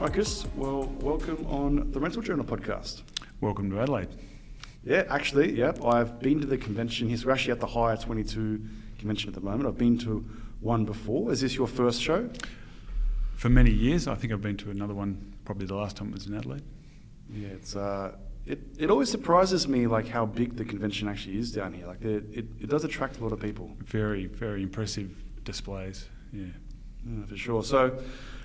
Hi, Chris. Well, welcome on the Rental Journal podcast. Welcome to Adelaide. Yeah, actually, yep. I've been to the convention here. So we're actually at the Hire 22 convention at the moment. I've been to one before. Is this your first show? For many years, I think I've been to another one. Probably the last time it was in Adelaide. Yeah, it's uh, it, it always surprises me like how big the convention actually is down here. Like it, it, it does attract a lot of people. Very, very impressive displays. Yeah. Yeah, for sure. So,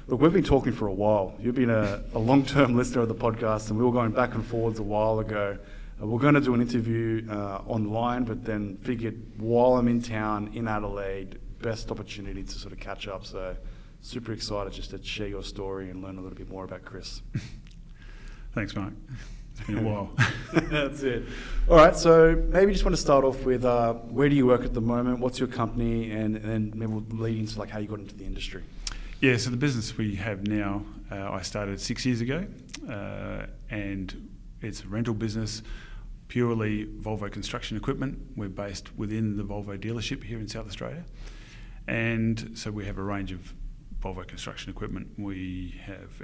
look, we've been talking for a while. You've been a, a long term listener of the podcast, and we were going back and forwards a while ago. Uh, we're going to do an interview uh, online, but then figured while I'm in town in Adelaide, best opportunity to sort of catch up. So, super excited just to share your story and learn a little bit more about Chris. Thanks, Mark. It's been a while. That's it. All right, so maybe just want to start off with uh, where do you work at the moment? What's your company, and, and then maybe we'll lead into like how you got into the industry. Yeah, so the business we have now, uh, I started six years ago, uh, and it's a rental business, purely Volvo construction equipment. We're based within the Volvo dealership here in South Australia, and so we have a range of Volvo construction equipment. We have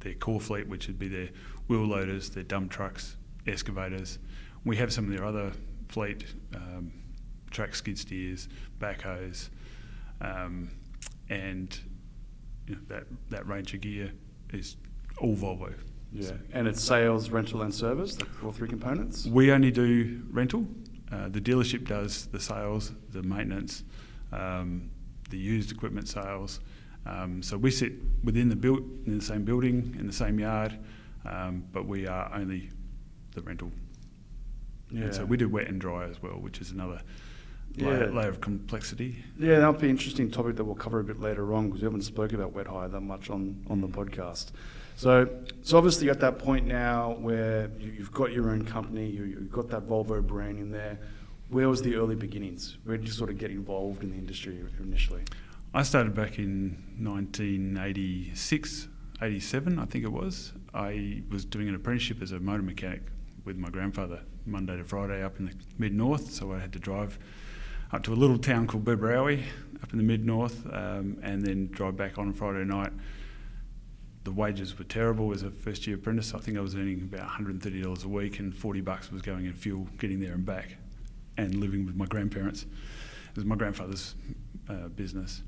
their core fleet, which would be their wheel loaders, their dump trucks, excavators. We have some of their other fleet, um, track skid steers, backhoes, um, and you know, that that range of gear is all Volvo. Yeah, and it's sales, rental, and service, the all three components. We only do rental. Uh, the dealership does the sales, the maintenance, um, the used equipment sales. Um, so we sit within the build in the same building in the same yard, um, but we are only the rental. Yeah. And so we do wet and dry as well, which is another Yeah. layer, layer of complexity. Yeah, that'll be an interesting topic that we'll cover a bit later on because we haven't spoken about wet hire that much on, on the podcast. So, so obviously you're at that point now where you, you've got your own company, you, you've got that Volvo brand in there. Where was the early beginnings? Where did you sort of get involved in the industry initially? I started back in 1986, 87, I think it was. I was doing an apprenticeship as a motor mechanic with my grandfather Monday to Friday up in the mid north. So I had to drive up to a little town called Booborowie up in the mid north um, and then drive back on Friday night. The wages were terrible as a first year apprentice. I think I was earning about $130 a week and 40 bucks was going in fuel getting there and back and living with my grandparents. It was my grandfather's uh, business.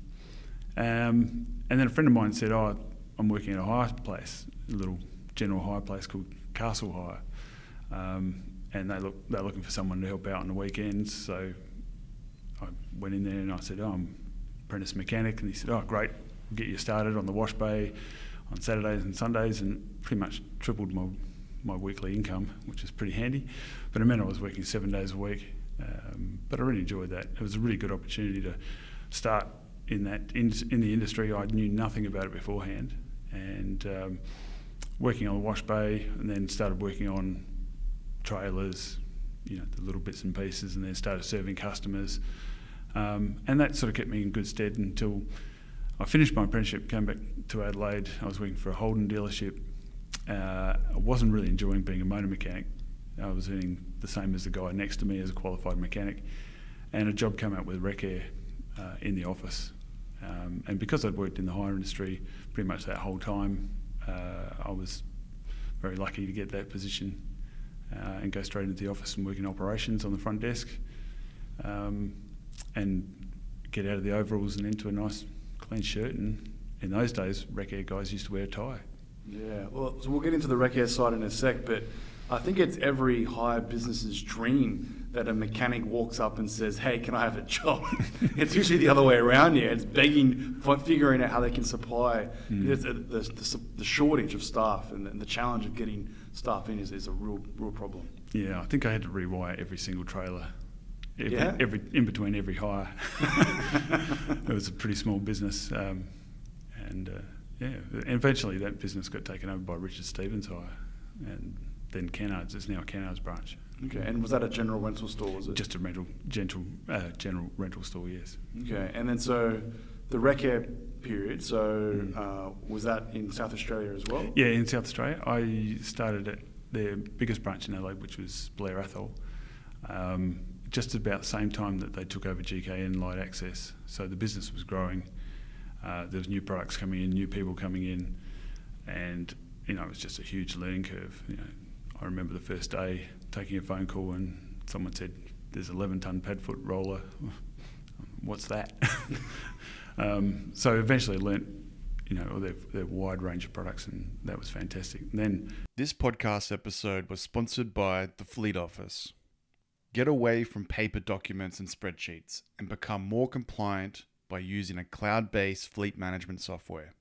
Um, and then a friend of mine said, "Oh, I'm working at a hire place, a little general hire place called Castle Hire, um, and they look they're looking for someone to help out on the weekends." So I went in there and I said, "Oh, I'm apprentice mechanic," and he said, "Oh, great, we'll get you started on the wash bay on Saturdays and Sundays," and pretty much tripled my my weekly income, which is pretty handy. But it meant I was working seven days a week. Um, but I really enjoyed that. It was a really good opportunity to start in that in, in the industry. I knew nothing about it beforehand, and um, working on the wash bay, and then started working on trailers, you know, the little bits and pieces, and then started serving customers, um, and that sort of kept me in good stead until I finished my apprenticeship, came back to Adelaide. I was working for a Holden dealership. Uh, I wasn't really enjoying being a motor mechanic. I was earning the same as the guy next to me as a qualified mechanic, and a job came out with Recair uh, in the office. Um, and because I'd worked in the hire industry pretty much that whole time, uh, I was very lucky to get that position and go straight into the office and work in operations on the front desk, um, and get out of the overalls and into a nice clean shirt. And in those days, Recair guys used to wear a tie. Yeah, well, so we'll get into the Recair side in a sec, but I think it's every hire business's dream that a mechanic walks up and says, "Hey, can I have a job?" it's usually the other way around. Yeah, it's begging, figuring out how they can supply. There's a- The, the, the shortage of staff and the, and the challenge of getting staff in is, is a real, real problem. Yeah, I think I had to rewire every single trailer. Every, Yeah? every in between every hire. it was a pretty small business, um, and uh, yeah, and eventually that business got taken over by Richard Stevens Hire, and then Kennards. It's now a Kennards branch. Okay, and was that a general rental store? Was it? Just a rental, gentle, uh, general rental store. Yes. Okay, and then so the Recair period. So uh, was that in South Australia as well? Yeah, in South Australia, I started at their biggest branch in Adelaide, which was Blair Athol, um, just about the same time that they took over GKN Light Access. So the business was growing. Uh, there was new products coming in, new people coming in, and you know it was just a huge learning curve. You know, I remember the first day taking a phone call and someone said, "There's 11 ton padfoot roller. What's that?" um, so eventually, learnt you know, their, their wide range of products, and that was fantastic. And then This podcast episode was sponsored by the Fleet Office. Get away from paper documents and spreadsheets and become more compliant by using a cloud based fleet management software.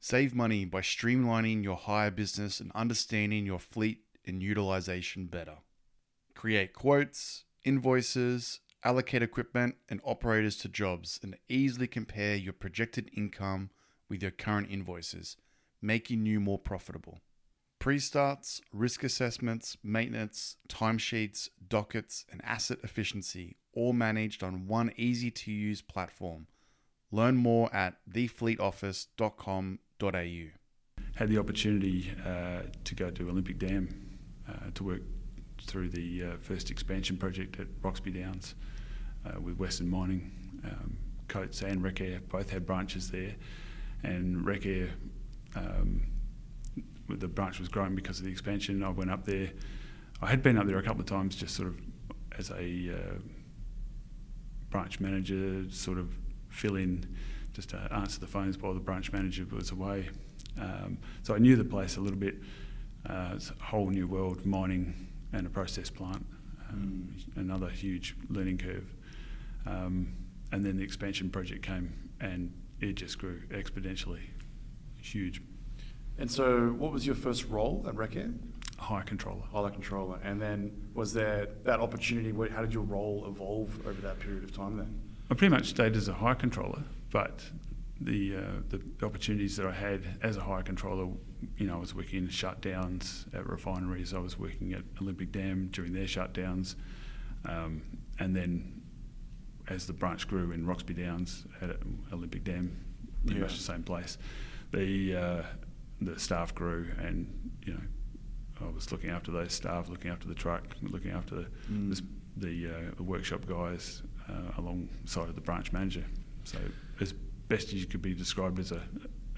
Save money by streamlining your hire business and understanding your fleet and utilization better. Create quotes, invoices, allocate equipment and operators to jobs, and easily compare your projected income with your current invoices, making you more profitable. Pre starts, risk assessments, maintenance, timesheets, dockets, and asset efficiency, all managed on one easy to use platform. Learn more at thefleetoffice.com.au. had the opportunity uh, to go to Olympic Dam uh, to work through the uh, first expansion project at Roxby Downs uh, with Western Mining. Um, Coates and Recair both had branches there, and Recair, um, the branch was growing because of the expansion. I went up there. I had been up there a couple of times, just sort of as a uh, branch manager, sort of fill in, just to answer the phones while the branch manager was away. Um, so I knew the place a little bit. Uh, it's a whole new world, mining and a process plant. Um, Another huge learning curve. Um, and then the expansion project came, and it just grew exponentially, huge. And so, what was your first role at Recair? Hire controller. Hire controller. And then, was there that opportunity? How did your role evolve over that period of time then? I pretty much stayed as a hire controller, but the, uh, the opportunities that I had as a hire controller, you know, I was working in shutdowns at refineries. I was working at Olympic Dam during their shutdowns, um, and then as the branch grew in Roxby Downs at Olympic Dam, pretty Yeah. much the same place, the uh, the staff grew, and you know, I was looking after those staff, looking after the truck, looking after the Mm. the, the, uh, workshop guys uh, alongside of the branch manager. So as best as you could be described as a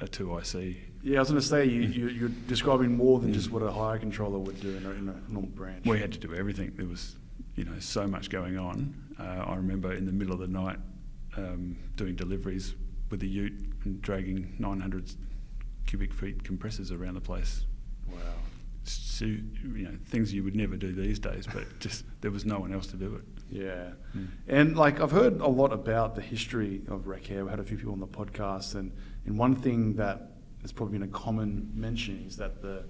a two IC. Yeah, I was going to say you, Mm. you, you're describing more than Mm. just what a hire controller would do in a, in a normal branch. We had to do everything. There was, you know, so much going on. Uh, I remember in the middle of the night um, doing deliveries with a ute and dragging 900 cubic feet compressors around the place. Wow. So, you know, things you would never do these days, but just there was no one else to do it. Yeah. Mm. And like I've heard a lot about the history of Recair. We had a few people on the podcast, and, and one thing that has probably been a common mention is that the,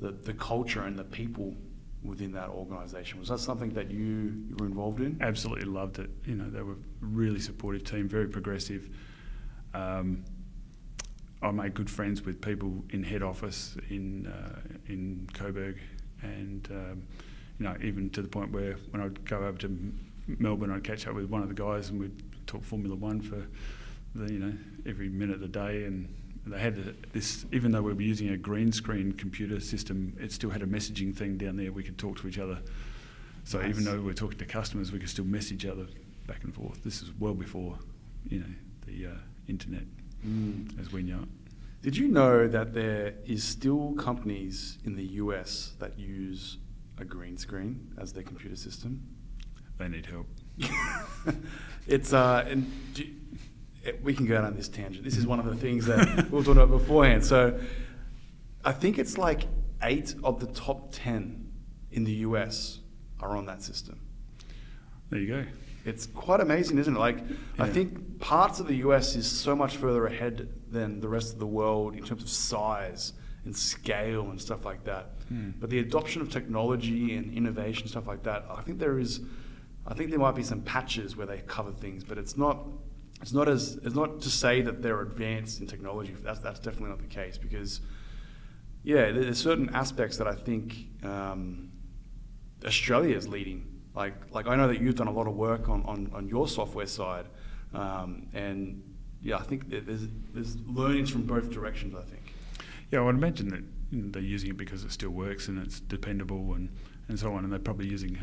the the culture and the people within that organisation was that something that you, you were involved in? Absolutely loved it. You know, they were a really supportive team, very progressive. Um, I made good friends with people in head office in uh, in Coburg, and um, you know, even to the point where when I'd go over to Melbourne, I'd catch up with one of the guys, and we'd talk Formula One for the, you know every minute of the day. And they had a- this, even though we were using a green screen computer system, it still had a messaging thing down there. We could talk to each other. So even though we were talking to customers, we could still message each other back and forth. This is well before, you know, the uh, internet Mm. as we know it. Did you know that there is still companies in the US that use a green screen as their computer system? They need help. it's uh, and we can go down this tangent. This is one of the things that we were talking about beforehand. So, I think it's like eight of the top ten in the US are on that system. There you go. It's quite amazing, isn't it? Like, I think parts of the US is so much further ahead than the rest of the world in terms of size and scale and stuff like that. Hmm. But the adoption of technology and innovation, stuff like that, I think there is, I think there might be some patches where they cover things, but it's not, it's not as, it's not to say that they're advanced in technology. That's that's definitely not the case because, yeah, there's certain aspects that I think um, Australia is leading. Like, like I know that you've done a lot of work on, on, on your software side, um, and yeah, I think there's there's learnings from both directions. I think. Yeah, I would imagine that they're using it because it still works and it's dependable and, and so on. And they're probably using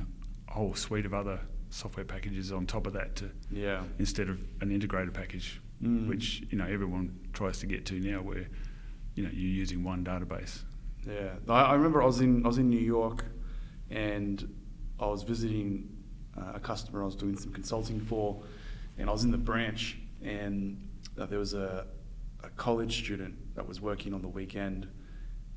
a whole suite of other software packages on top of that to Yeah. instead of an integrated package, Mm. which you know everyone tries to get to now, where you know you're using one database. Yeah, I, I remember I was in I was in New York, and I was visiting uh, a customer I was doing some consulting for, and I was in the branch, and uh, there was a, a college student that was working on the weekend,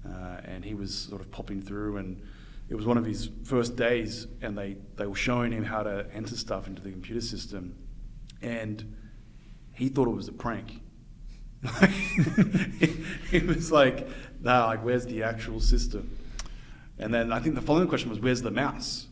uh, and he was sort of popping through, and it was one of his first days, and they they were showing him how to enter stuff into the computer system, and he thought it was a prank. he was like, "Nah, like where's the actual system?" And then I think the following question was, "Where's the mouse?"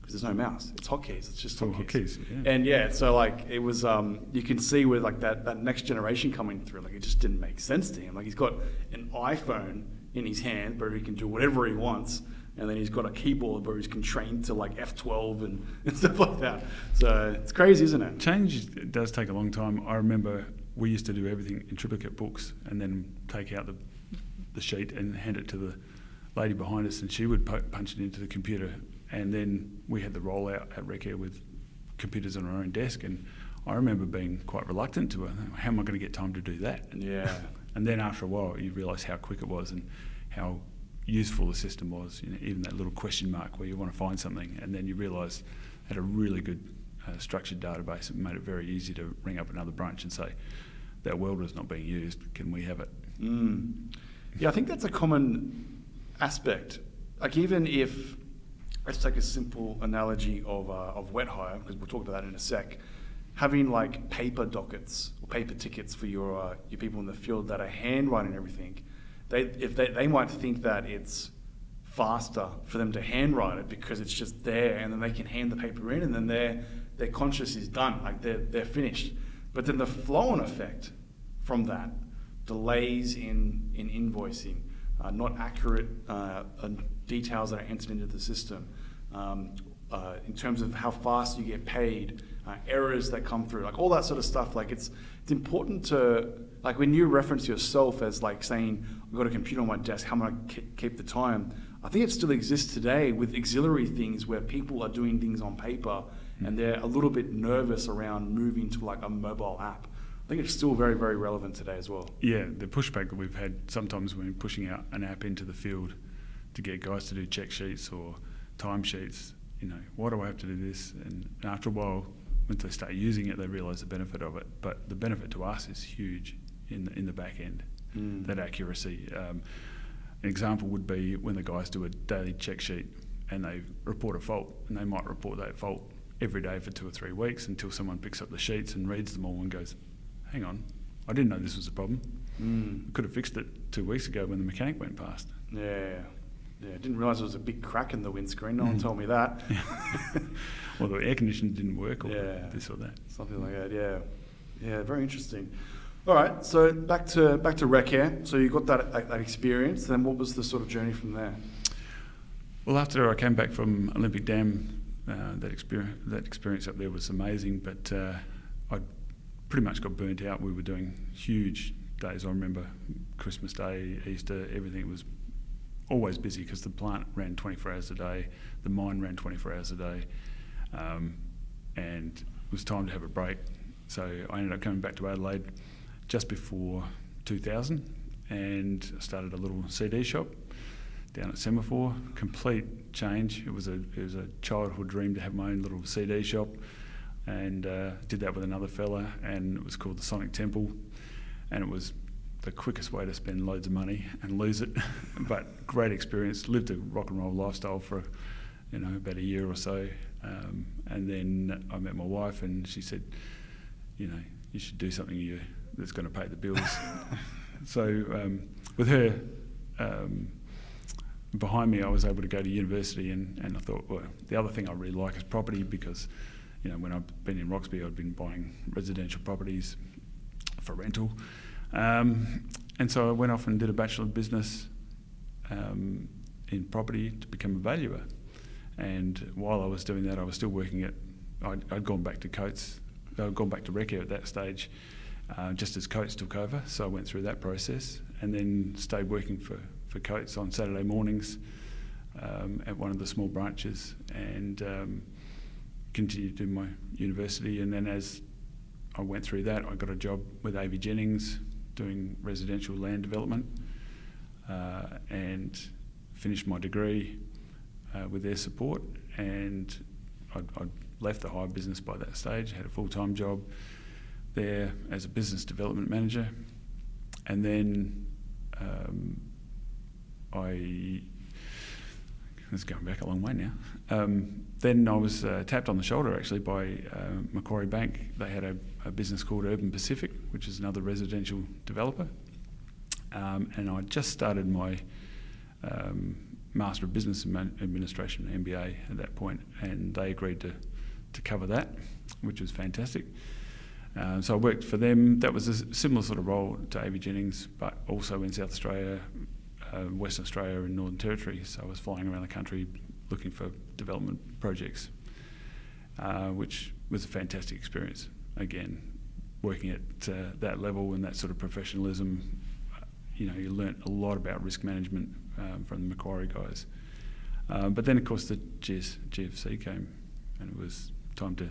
Because there's no mouse. It's hotkeys. It's just Oh, hotkeys. hotkeys, yeah. And yeah, so like it was, um, you can see with like that that next generation coming through, like it just didn't make sense to him. Like he's got an iPhone in his hand where he can do whatever he wants, and then he's got a keyboard where he's constrained to like F12 and, and stuff like that. So it's crazy, isn't it? Change does take a long time. I remember we used to do everything in triplicate books and then take out the, the sheet and hand it to the lady behind us, and she would po- punch it into the computer. And then we had the rollout at Recair with computers on our own desk. And I remember being quite reluctant to it. How am I going to get time to do that? Yeah. And then after a while, you realise how quick it was and how useful the system was. You know, even that little question mark where you want to find something, and then you realise had a really good uh, structured database. It made it very easy to ring up another branch and say, "That welder is not being used. Can we have it?" Mm. Yeah, I think that's a common aspect. Like even if, let's take a simple analogy of, uh, of wet hire, because we'll talk about that in a sec. Having like paper dockets or paper tickets for your uh, your people in the field that are handwriting everything, they if they, they might think that it's faster for them to handwrite it because it's just there and then they can hand the paper in and then their their conscious is done like they're they're finished. But then the flow on effect from that delays in in invoicing uh, not accurate uh, uh, details that are entered into the system um, uh, in terms of how fast you get paid uh, errors that come through like all that sort of stuff. Like it's it's important to like when you reference yourself as like saying i've got a computer on my desk how am i going to keep the time I think it still exists today with auxiliary things where people are doing things on paper hmm. and they're a little bit nervous around moving to like a mobile app. I think it's still very, very relevant today as well. Yeah, the pushback that we've had sometimes when pushing out an app into the field to get guys to do check sheets or timesheets, you know, why do I have to do this? And after a while, once they start using it, they realise the benefit of it. But the benefit to us is huge in the, in the back end, Mm. that accuracy. Um, an example would be when the guys do a daily check sheet and they report a fault, and they might report that fault every day for two or three weeks until someone picks up the sheets and reads them all and goes, hang on, I didn't know this was a problem. Mm. Could have fixed it two weeks ago when the mechanic went past. Yeah. Yeah, didn't realise there was a big crack in the windscreen. No one Mm. told me that. or the air conditioner didn't work or Yeah. this or that. Something like that, yeah. Yeah, very interesting. All right, so back to back to rec. So you got that, that that experience. Then what was the sort of journey from there? Well, after I came back from Olympic Dam, uh, that experience that experience up there was amazing. But uh, I pretty much got burnt out. We were doing huge days. I remember Christmas Day, Easter, everything was always busy because the plant ran 24 hours a day, the mine ran 24 hours a day, um, and it was time to have a break. So I ended up coming back to Adelaide just before 2000 and started a little CD shop down at Semaphore. Complete change. It was a it was a childhood dream to have my own little CD shop, and uh, did that with another fella, and it was called the Sonic Temple, and it was the quickest way to spend loads of money and lose it, but great experience. Lived a rock and roll lifestyle for you know about a year or so, um, and then I met my wife, and she said, you know, you should do something you that's going to pay the bills. so um, with her. Um, behind me, I was able to go to university, and, and I thought, well, the other thing I really like is property because, you know, when I've been in Roxby, I've been buying residential properties for rental. Um, and so I went off and did a Bachelor of Business um, in property to become a valuer. And while I was doing that, I was still working at, I'd, I'd gone back to Coates, I'd gone back to Recair at that stage, uh, just as Coates took over. So I went through that process and then stayed working for, for Coates on Saturday mornings um, at one of the small branches and um, continued do my university. And then as I went through that, I got a job with AV Jennings doing residential land development. uh, and finished my degree uh, with their support. And I'd, I'd left the hire business by that stage, had a full time job there as a business development manager. And then um, I, this is going back a long way now. Um, then I was uh, tapped on the shoulder actually by uh, Macquarie Bank. They had a, a, business called Urban Pacific, which is another residential developer. Um, and I just started my um, Master of Business Administration, MBA, at that point, and they agreed to, to cover that, which was fantastic. Uh, so I worked for them. That was a similar sort of role to AVJennings, but also in South Australia, uh, Western Australia, and Northern Territory. So I was flying around the country looking for development projects, uh, which was a fantastic experience. Again, working at uh, that level and that sort of professionalism, uh, you know, you learnt a lot about risk management um, from the Macquarie guys. But then, of course, the GS, GFC came, and it was time to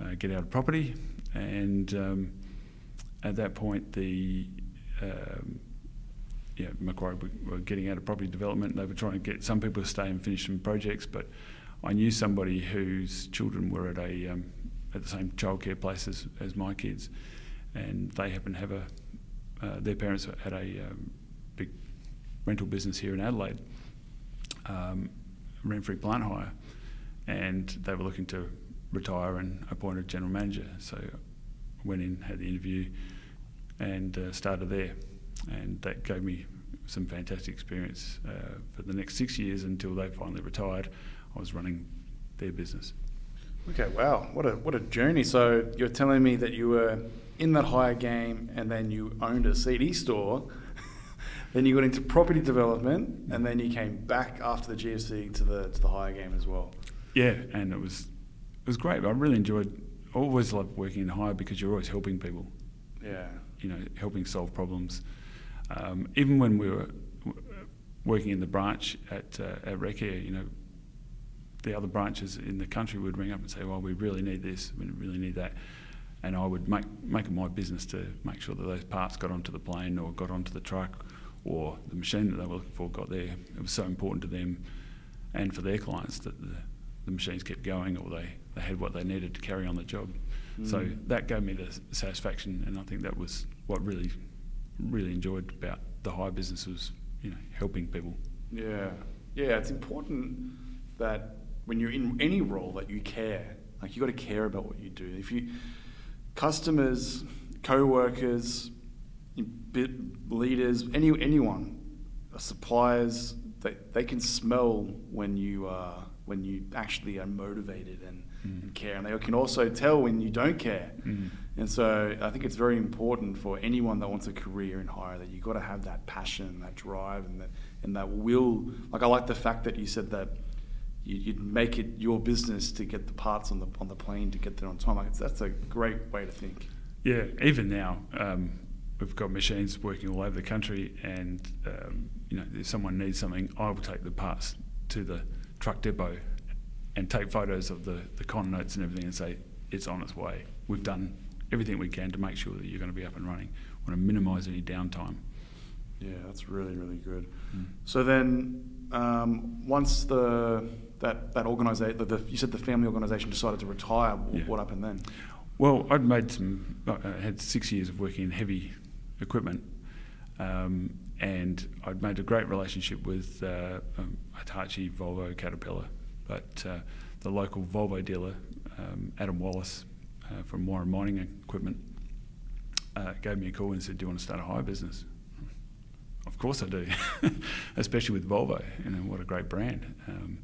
uh, get out of property. And um, at that point, the um, yeah, Macquarie were getting out of property development. They were trying to get some people to stay and finish some projects, but I knew somebody whose children were at a um, at the same childcare place as, as my kids, and they happened to have a uh, their parents had a um, big rental business here in Adelaide, um, Renfrey plant hire, and they were looking to retire and appointed general manager. So I went in, had the interview, and uh, started there and that gave me some fantastic experience uh, for the next six years until they finally retired. I was running their business. Okay, wow, what a what a journey! So you're telling me that you were in that hire game, and then you owned a CD store, then you got into property development, and then you came back after the GFC to the to the hire game as well. Yeah, and it was it was great. I really enjoyed. Always loved working in hire because you're always helping people. Yeah, you know, helping solve problems. Um, even when we were working in the branch at uh, at Recair, you know, the other branches in the country would ring up and say, "Well, we really need this, we really need that," and I would make make it my business to make sure that those parts got onto the plane or got onto the truck, or the machine that they were looking for got there. It was so important to them and for their clients that the, the machines kept going or they, they had what they needed to carry on the job. Mm. So that gave me the satisfaction, and I think that was what really really enjoyed about the hire business was you know helping people. Yeah, yeah. It's important that when you're in any role that you care. Like you got to care about what you do. If you customers, co-workers, leaders, any anyone, suppliers, they, they can smell when you are when you actually are motivated and, mm. and care, and they can also tell when you don't care. Mm. And so I think it's very important for anyone that wants a career in hire that you've got to have that passion, that drive, and that and that will. Like I like the fact that you said that you'd make it your business to get the parts on the on the plane to get there on time. Like that's a great way to think. Yeah, even now um, we've got machines working all over the country, and um, you know if someone needs something, I will take the parts to the truck depot and take photos of the the con notes and everything, and say it's on its way. We've done everything we can to make sure that you're going to be up and running. We want to minimise any downtime. Yeah, that's really really good. Mm. So then, um, once the that that organisation, you said the family organisation decided to retire. Yeah. What happened then? Well, I'd made some. I had six years of working in heavy equipment, um, and I'd made a great relationship with uh, um, Hitachi, Volvo, Caterpillar, but uh, the local Volvo dealer, um, Adam Wallace, uh, from Warren Mining Equipment uh, gave me a call and said, "Do you want to start a hire business?" Of course I do, especially with Volvo. You know what a great brand. Um,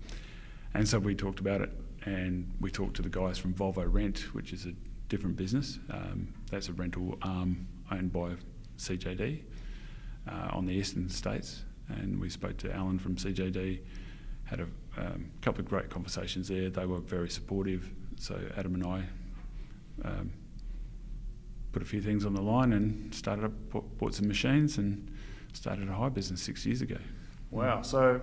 and so we talked about it, and we talked to the guys from Volvo Rent, which is a different business. Um, that's a rental arm owned by CJD uh, on the eastern states, and we spoke to Alan from CJD. Had a um, couple of great conversations there. They were very supportive. So Adam and I um, put a few things on the line and started up, bought some machines and started a high business six years ago. Wow. So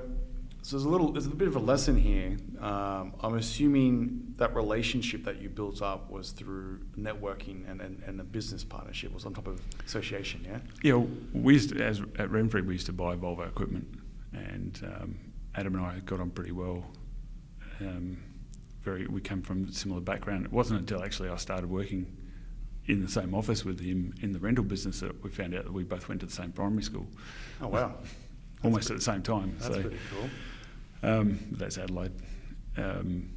So there's a little, there's a bit of a lesson here. Um, I'm assuming that relationship that you built up was through networking and, and, and a business partnership was on top of association, yeah? Yeah, we used to, as at Renfrey, we used to buy Volvo equipment, and um, Adam and I got on pretty well. Um, very, we came from similar background. It wasn't until actually I started working in the same office with him in the rental business that we found out that we both went to the same primary school, Oh, wow. almost at the same time. That's so pretty cool. um, that's Adelaide. Um,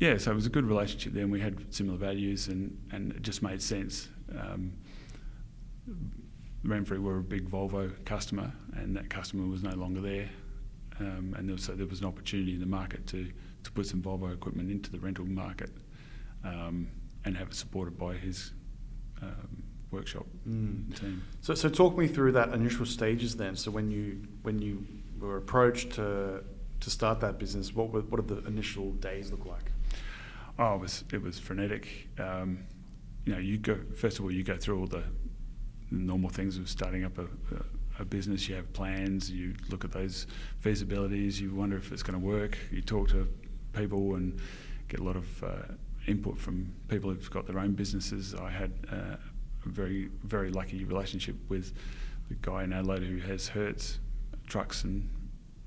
yeah, so it was a good relationship there, and we had similar values, and, and it just made sense. Um, Renfrey were a big Volvo customer, and that customer was no longer there. Um, and there was, so there was an opportunity in the market to, to put some Volvo equipment into the rental market um, and have it supported by his um, workshop Mm. team. So, so talk me through that initial stages then. So when you when you were approached to to start that business, what were, what did the initial days look like? Oh, it was it was frenetic. Um, you know, you go first of all, you go through all the normal things of starting up a, a, a business. You have plans. You look at those feasibilities. You wonder if it's going to work. You talk to people and get a lot of uh, input from people who've got their own businesses. I had uh, a very very lucky relationship with the guy in Adelaide who has Hertz trucks and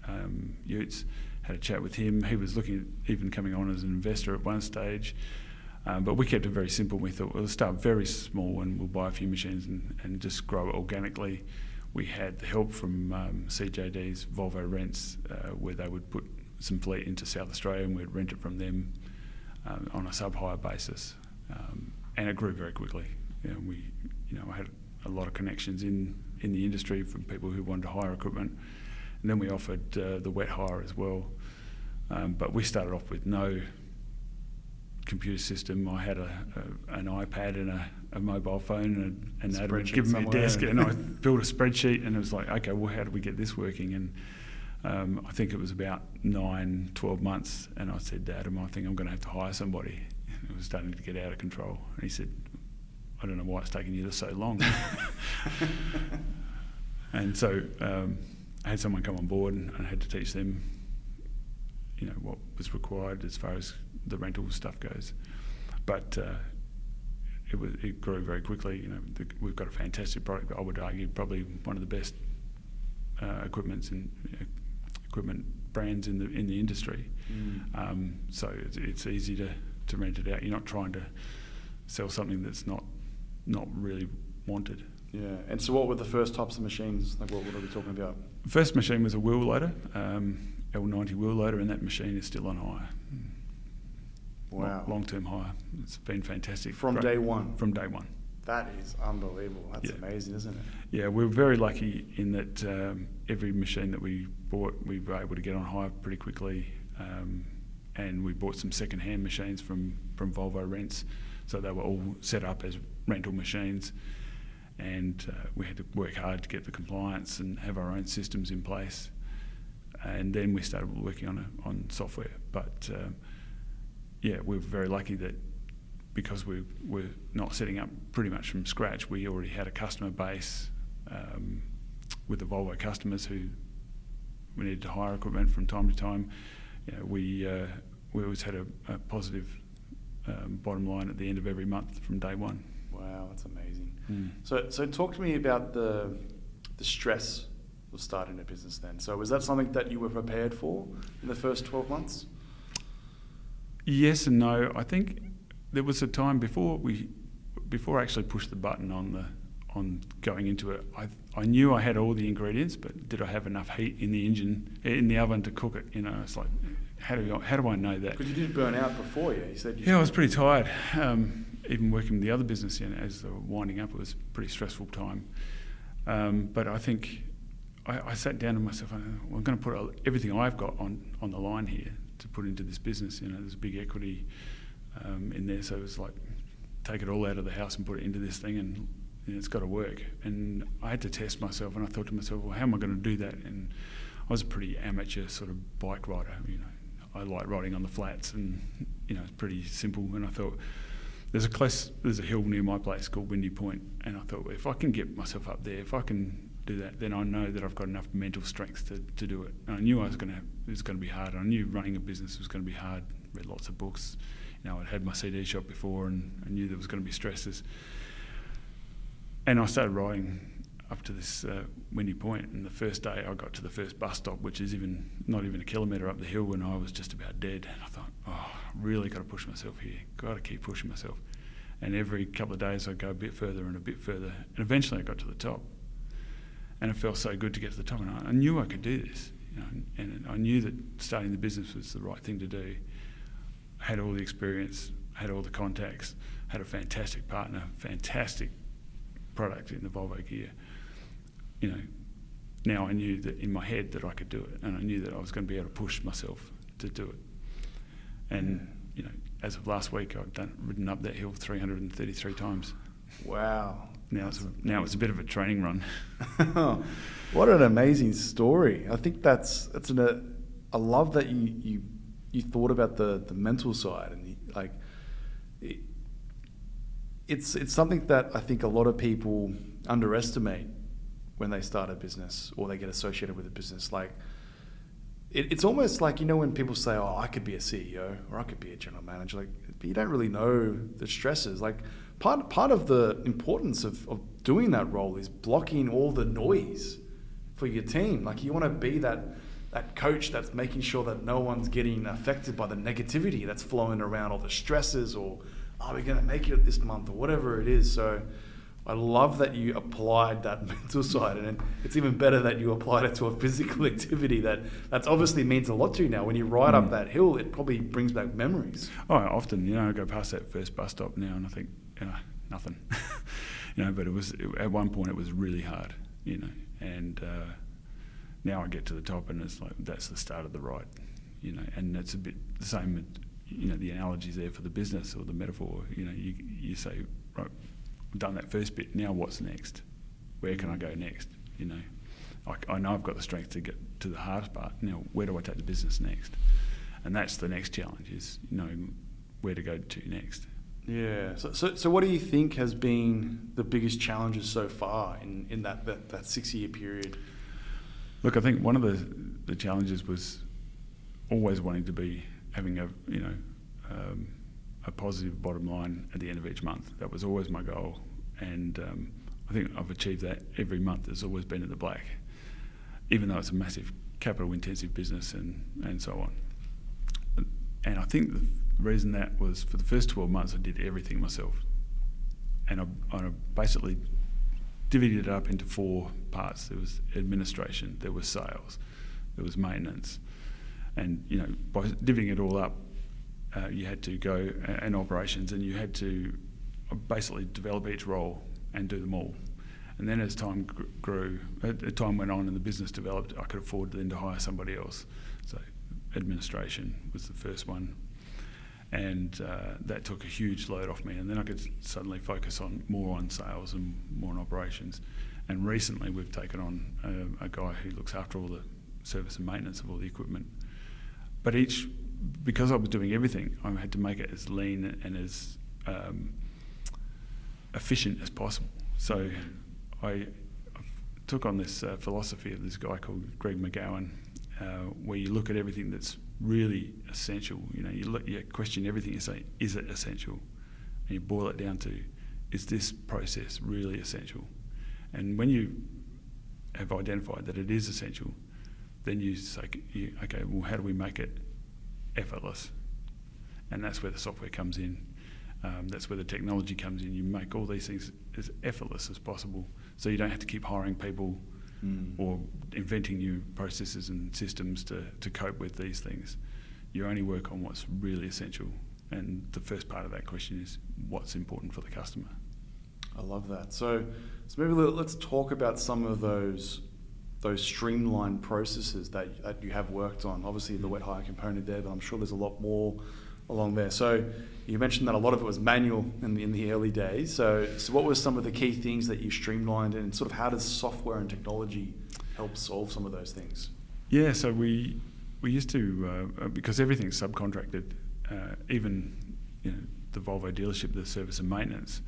um, Utes. Had a chat with him. He was looking at even coming on as an investor at one stage. Um, but we kept it very simple. We thought we'll start very small and we'll buy a few machines and, and just grow it organically. We had help from um, CJD's Volvo Rents, uh, where they would put some fleet into South Australia and we'd rent it from them um, on a sub-hire basis. Um, and it grew very quickly. We, you know, had a lot of connections in, in the industry from people who wanted to hire equipment. And then we offered uh, the wet hire as well. Um, but we started off with no computer system. I had a, a, an iPad and a, a mobile phone, and, and Spreadsheet given me a desk, and I built a spreadsheet, and it was like, okay, well, how do we get this working? And um, I think it was about nine, 12 months, and I said to Adam, I think I'm going to have to hire somebody. It was starting to get out of control. And he said, I don't know why it's taking you this so long. and so um, I had someone come on board, and I had to teach them, you know, what was required as far as the rental stuff goes. But uh, it was it grew very quickly. You know, the, we've got a fantastic product. I would argue probably one of the best uh, equipments and uh, equipment brands in the in the industry. Mm. Um, so it's, it's easy to, to rent it out. You're not trying to sell something that's not not really wanted. Yeah. And so what were the first types of machines? Like what, what are we talking about? First machine was a wheel loader, um, L90 wheel loader, and that machine is still on hire. Wow. Long term hire. It's been fantastic. From Great. day one. From day one. That is unbelievable. That's Yeah. amazing, isn't it? Yeah, we are very lucky in that um, every machine that we bought, we were able to get on hire pretty quickly. Um, and we bought some second-hand machines from, from Volvo Rents, so they were all set up as rental machines. And uh, we had to work hard to get the compliance and have our own systems in place. And then we started working on a, on software. But um, yeah, we were very lucky that because we were not setting up pretty much from scratch, we already had a customer base um, with the Volvo customers who we needed to hire equipment from time to time. You know, we uh, we always had a, a positive um, bottom line at the end of every month from day one. Wow, that's amazing. So, so talk to me about the the stress of starting a business. Then, so was that something that you were prepared for in the first twelve months? Yes and no. I think there was a time before we, before I actually pushed the button on the, on going into it. I, I knew I had all the ingredients, but did I have enough heat in the engine, in the oven to cook it? You know, it's like, how do I, how do I know that? Because you did burn out before, yeah. You said you Yeah, I was pretty tired. Um, even working with the other business, you know, as they were winding up, it was a pretty stressful time. Um, but I think I, I sat down to myself. I'm going to put everything I've got on, on the line here to put into this business. You know, there's a big equity um, in there, so it was like take it all out of the house and put it into this thing, and you know, it's got to work. And I had to test myself, and I thought to myself, well, how am I going to do that? And I was a pretty amateur sort of bike rider. You know, I like riding on the flats, and you know, it's pretty simple. And I thought there's a close, there's a hill near my place called Windy Point, and I thought if I can get myself up there, if I can do that, then I know that I've got enough mental strength to, to do it. I knew I was going to it was going to be hard. I knew running a business was going to be hard. Read lots of books. You know, I'd had my CD shop before, and I knew there was going to be stresses. And I started riding up to this uh, windy point, and the first day I got to the first bus stop, which is even not even a kilometre up the hill, and I was just about dead. And I thought, oh, I really got to push myself here. Got to keep pushing myself. And every couple of days I'd go a bit further and a bit further, and eventually I got to the top. And it felt so good to get to the top, and I, I knew I could do this. You know, and, and I knew that starting the business was the right thing to do. I had all the experience, had all the contacts, had a fantastic partner, fantastic product in the Volvo gear you know, now I knew that in my head that I could do it, and I knew that I was going to be able to push myself to do it. And you know, as of last week, I've done ridden up that hill 333 times. Wow. Now it's a, now it's a bit of a training run. what an amazing story! I think that's that's an. Uh, I love that you you you thought about the the mental side and you, like. It, it's it's something that I think a lot of people underestimate when they start a business or they get associated with a business. Like, it, it's almost like, you know, when people say, oh, I could be a CEO or I could be a general manager, like, you don't really know the stresses. Like, part, part of the importance of, of doing that role is blocking all the noise for your team. Like, you want to be that that coach that's making sure that no one's getting affected by the negativity that's flowing around or the stresses or are we going to make it this month or whatever it is. So I love that you applied that mental side, and it's even better that you applied it to a physical activity that that's obviously means a lot to you now. When you ride mm. up that hill, it probably brings back memories. Oh, often, you know, I go past that first bus stop now, and I think, you know, nothing, you know. But it was at one point it was really hard, you know, and uh, now I get to the top, and it's like that's the start of the ride, you know, and it's a bit the same. You know, the analogies there for the business or the metaphor. You know, you you say right I've done that first bit. Now what's next? Where can I go next? You know, I, I know I've got the strength to get to the hardest part. Now where do I take the business next? And that's the next challenge is knowing where to go to next. Yeah. So, so, so what do you think has been the biggest challenges so far in, in that, that, that six year period? Look, I think one of the, the challenges was always wanting to be having a, you know, um, a positive bottom line at the end of each month. That was always my goal, and um, I think I've achieved that every month. Has always been in the black, even though it's a massive capital intensive business and and so on. And I think the reason that was for the first 12 months I did everything myself, and I, I basically divided it up into four parts. There was administration, there was sales, there was maintenance, and you know by dividing it all up, uh, you had to go and operations, and you had to basically develop each role and do them all. And then as time grew, as time went on and the business developed, I could afford then to hire somebody else. So administration was the first one, and uh, that took a huge load off me. And then I could suddenly focus on more on sales and more on operations. And recently, we've taken on a, a guy who looks after all the service and maintenance of all the equipment. But each because I was doing everything, I had to make it as lean and as um, efficient as possible. So I took on this uh, philosophy of this guy called Greg McKeown, uh, where you look at everything that's really essential. You know, you, look, you question everything. You say, is it essential? And you boil it down to, is this process really essential? And when you have identified that it is essential, then you say, okay, well, how do we make it effortless. And that's where the software comes in. Um, that's where the technology comes in. You make all these things as effortless as possible, so you don't have to keep hiring people mm. or inventing new processes and systems to, to cope with these things. You only work on what's really essential. And the first part of that question is what's important for the customer. I love that. So, so maybe let's talk about some of those those streamlined processes that, that you have worked on. Obviously, the wet hire component there, but I'm sure there's a lot more along there. So you mentioned that a lot of it was manual in the, in the early days. So, so what were some of the key things that you streamlined, and sort of how does software and technology help solve some of those things? Yeah, so we we used to uh, because everything's subcontracted, uh, even you know the Volvo dealership, the service and maintenance.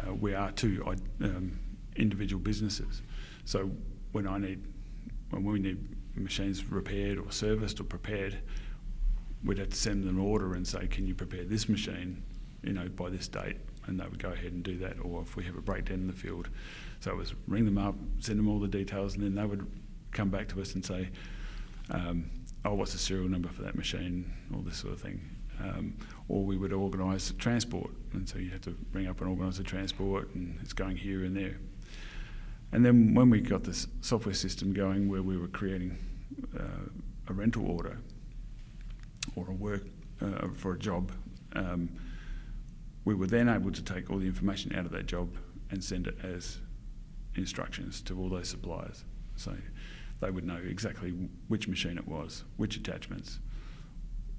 Uh, we are two um, individual businesses, so when I need when we need machines repaired or serviced or prepared, we'd have to send them an order and say, can you prepare this machine, you know, by this date, and they would go ahead and do that. Or if we have a breakdown in the field, so it was ring them up, send them all the details, and then they would come back to us and say, um, oh, what's the serial number for that machine, all this sort of thing. Um, or we would organise transport, and so you have to ring up and organise the transport, and it's going here and there. And then when we got this software system going, where we were creating uh, a rental order or a work uh, for a job, um, we were then able to take all the information out of that job and send it as instructions to all those suppliers. So they would know exactly which machine it was, which attachments,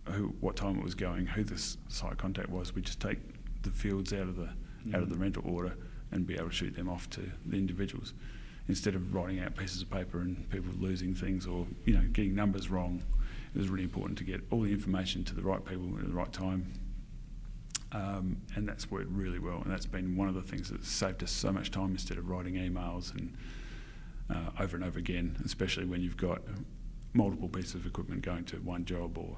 who, what time it was going, who the site contact was. We just take the fields out of the mm. out of the mm. rental order and be able to shoot them off to the individuals instead of writing out pieces of paper and people losing things or you know getting numbers wrong. It was really important to get all the information to the right people at the right time. Um, and that's worked really well, and that's been one of the things that's saved us so much time instead of writing emails and uh, over and over again, especially when you've got multiple pieces of equipment going to one job or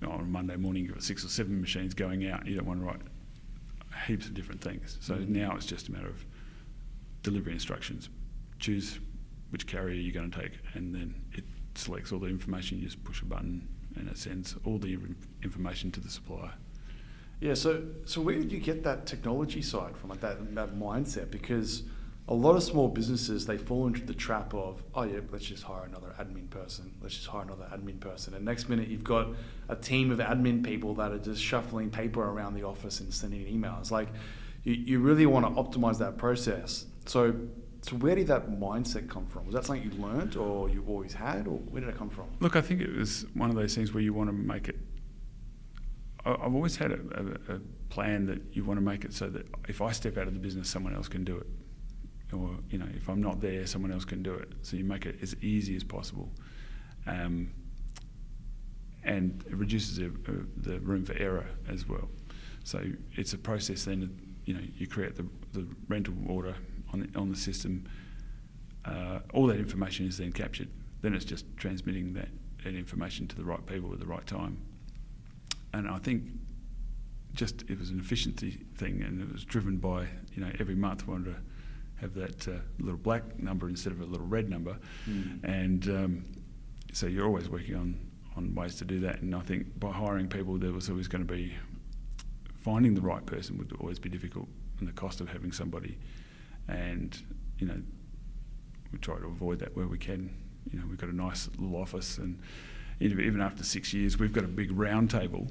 you know, on a Monday morning you've got six or seven machines going out. You don't want to write heaps of different things. So mm-hmm. now it's just a matter of delivery instructions. Choose which carrier you're going to take, and then it selects all the information. You just push a button, and it sends all the information to the supplier. Yeah. So, so where did you get that technology side from, like that that mindset? Because a lot of small businesses they fall into the trap of oh yeah let's just hire another admin person let's just hire another admin person and next minute you've got a team of admin people that are just shuffling paper around the office and sending emails like you, you really want to optimize that process so so where did that mindset come from was that something you learned or you always had or where did it come from look i think it was one of those things where you want to make it I've always had a, a, a plan that you want to make it so that if I step out of the business, someone else can do it or you know if I'm not there, someone else can do it. So you make it as easy as possible, um, and it reduces the, uh, the room for error as well. So it's a process. Then you know you create the, the rental order on the, on the system. Uh, all that information is then captured. Then it's just transmitting that, that information to the right people at the right time. And I think just it was an efficiency thing, and it was driven by you know every month we wanted to have that uh, little black number instead of a little red number. Mm. And um, so you're always working on, on ways to do that. And I think by hiring people, there was always going to be finding the right person would always be difficult, and the cost of having somebody. And you know, we try to avoid that where we can. You know, we've got a nice little office, and even after six years, we've got a big round table,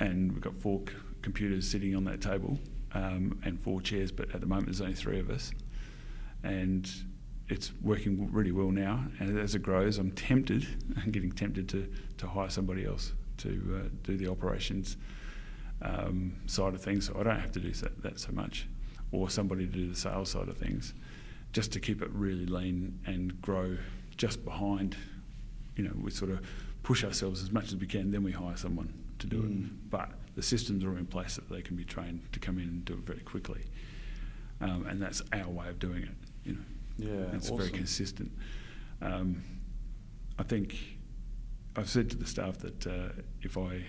and we've got four c- computers sitting on that table um, and four chairs, but at the moment there's only three of us. And it's working really well now. And as it grows, I'm tempted, I'm getting tempted to, to hire somebody else to uh, do the operations um, side of things. So I don't have to do that, that so much, or somebody to do the sales side of things, just to keep it really lean and grow just behind. You know, we sort of push ourselves as much as we can, then we hire someone to do mm. it. But the systems are in place that they can be trained to come in and do it very quickly. Um, and that's our way of doing it. You know, yeah, it's awesome. very consistent. Um, I think I've said to the staff that uh, if I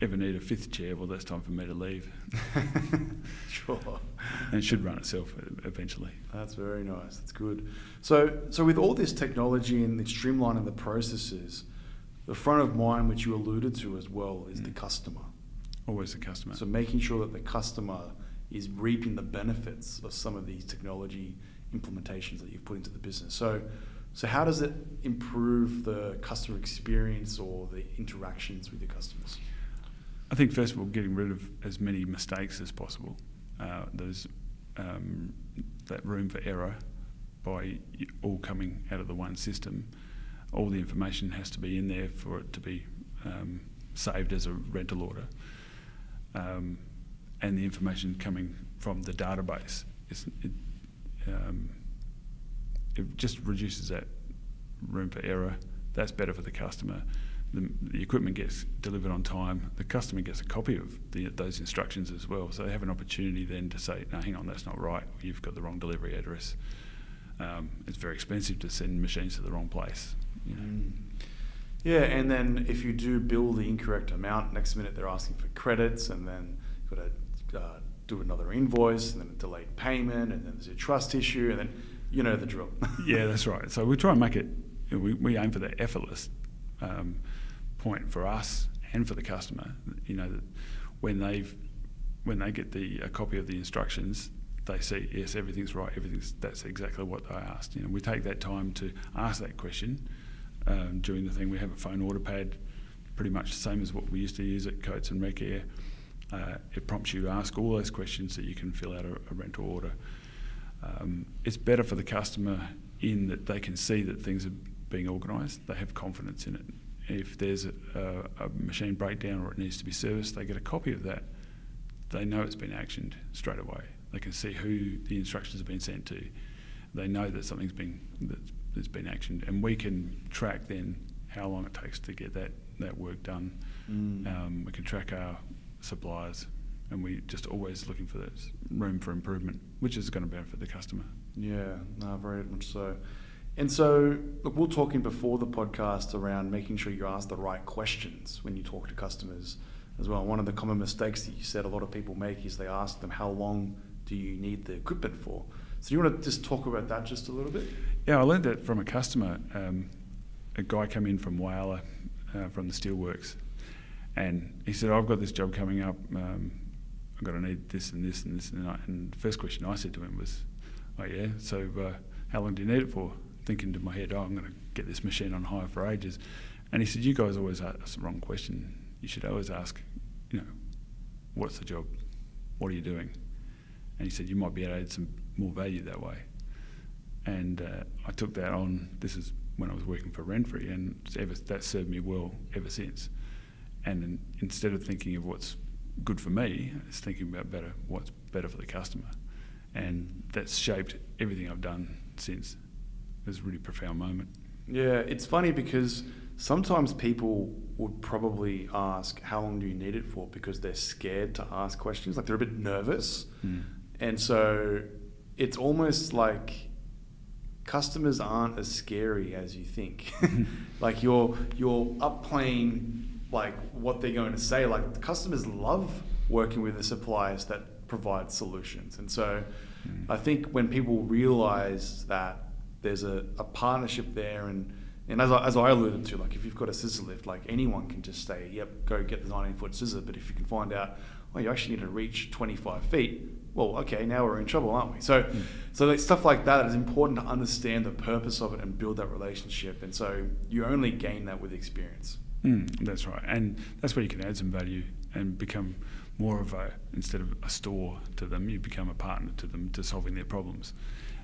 ever need a fifth chair, well, that's time for me to leave. sure. And it should run itself eventually. That's very nice. That's good. So, so with all this technology and the streamlining of the processes, the front of mind, which you alluded to as well, is mm. the customer. Always the customer. So making sure that the customer is reaping the benefits of some of these technology implementations that you've put into the business. So, so how does it improve the customer experience or the interactions with your customers? I think first of all, getting rid of as many mistakes as possible. Uh, there's um, that room for error by all coming out of the one system all the information has to be in there for it to be um, saved as a rental order. Um, and the information coming from the database it, um, it just reduces that room for error. That's better for the customer. The, the, equipment gets delivered on time. The customer gets a copy of the, those instructions as well, so they have an opportunity then to say, "No, hang on, that's not right. You've got the wrong delivery address." um, it's very expensive to send machines to the wrong place. You know. Mm. Yeah, and then if you do bill the incorrect amount, next minute they're asking for credits, and then you've got to uh, do another invoice, and then a delayed payment, and then there's a trust issue, and then you know the drill. yeah, that's right. So we try and make it. We, we aim for the effortless um, point for us and for the customer. You know, when they've when they get the a copy of the instructions, they see yes, everything's right. Everything's that's exactly what they asked. You know, we take that time to ask that question um, during the thing. We have a phone order pad, pretty much the same as what we used to use at Coates and Recair. Uh, it prompts you to ask all those questions so you can fill out a, a rental order. Um, it's better for the customer in that they can see that things are being organised. They have confidence in it. If there's a, a, machine breakdown or it needs to be serviced, they get a copy of that. They know it's been actioned straight away. They can see who the instructions have been sent to. They know that something's been that's, that's been actioned, and we can track then how long it takes to get that that work done. Mm. Um, we can track our suppliers and we're just always looking for that room for improvement, which is going to benefit the customer. Yeah, no, very much so. And so, look, we are talking before the podcast around making sure you ask the right questions when you talk to customers as well. One of the common mistakes that you said a lot of people make is they ask them, "How long do you need the equipment for?" So, do you want to just talk about that just a little bit? Yeah, I learned that from a customer. Um, a guy came in from Whyalla, uh, from the steelworks, and he said, "I've got this job coming up." Um, I'm going to need this and this and this and that. And the first question I said to him was, oh yeah, so uh, how long do you need it for? Thinking to my head, oh, I'm going to get this machine on hire for ages. And he said, you guys always ask the wrong question. You should always ask, you know, what's the job? What are you doing? And he said, you might be able to add some more value that way. And uh, I took that on. This is when I was working for Renfrey, and ever, that served me well ever since. And instead of thinking of what's good for me is thinking about better what's better for the customer, and that's shaped everything I've done since. Was a really profound moment. Yeah, it's funny because sometimes people would probably ask, "How long do you need it for?" because they're scared to ask questions, like they're a bit nervous, mm. and so it's almost like customers aren't as scary as you think. like you're you're up playing like what they're going to say. Like customers love working with the suppliers that provide solutions, and so mm. I think when people realize that there's a, a partnership there, and and as I, as I alluded to, like if you've got a scissor lift, like anyone can just say, "Yep, go get the 19 foot scissor." But if you can find out, oh, you actually need to reach 25 feet. Well, okay, now we're in trouble, aren't we? So, mm. so like stuff like that is important to understand the purpose of it and build that relationship. And so you only gain that with experience. Mm, that's right, and that's where you can add some value and become more of a instead of a store to them, you become a partner to them to solving their problems.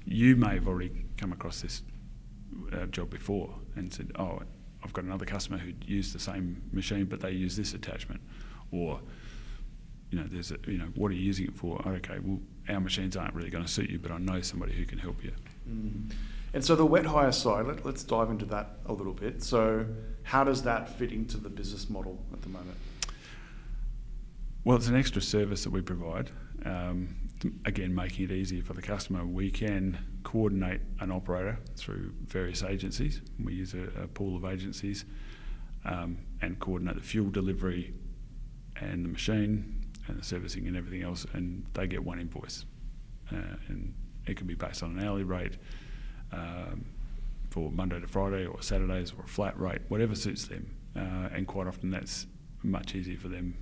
You may have already come across this uh, job before and said, "Oh, I've got another customer who used the same machine, but they use this attachment," or you know, there's a, you know, what are you using it for? Okay, well, our machines aren't really going to suit you, but I know somebody who can help you. Mm. And so the wet hire side, let, us dive into that a little bit. So how does that fit into the business model at the moment? Well, it's an extra service that we provide. Um, again, making it easier for the customer. We can coordinate an operator through various agencies. We use a, a pool of agencies um, and coordinate the fuel delivery and the machine and the servicing and everything else, and they get one invoice. Uh, and it can be based on an hourly rate um, for Monday to Friday or Saturdays or a flat rate, whatever suits them. Uh, and quite often that's much easier for them.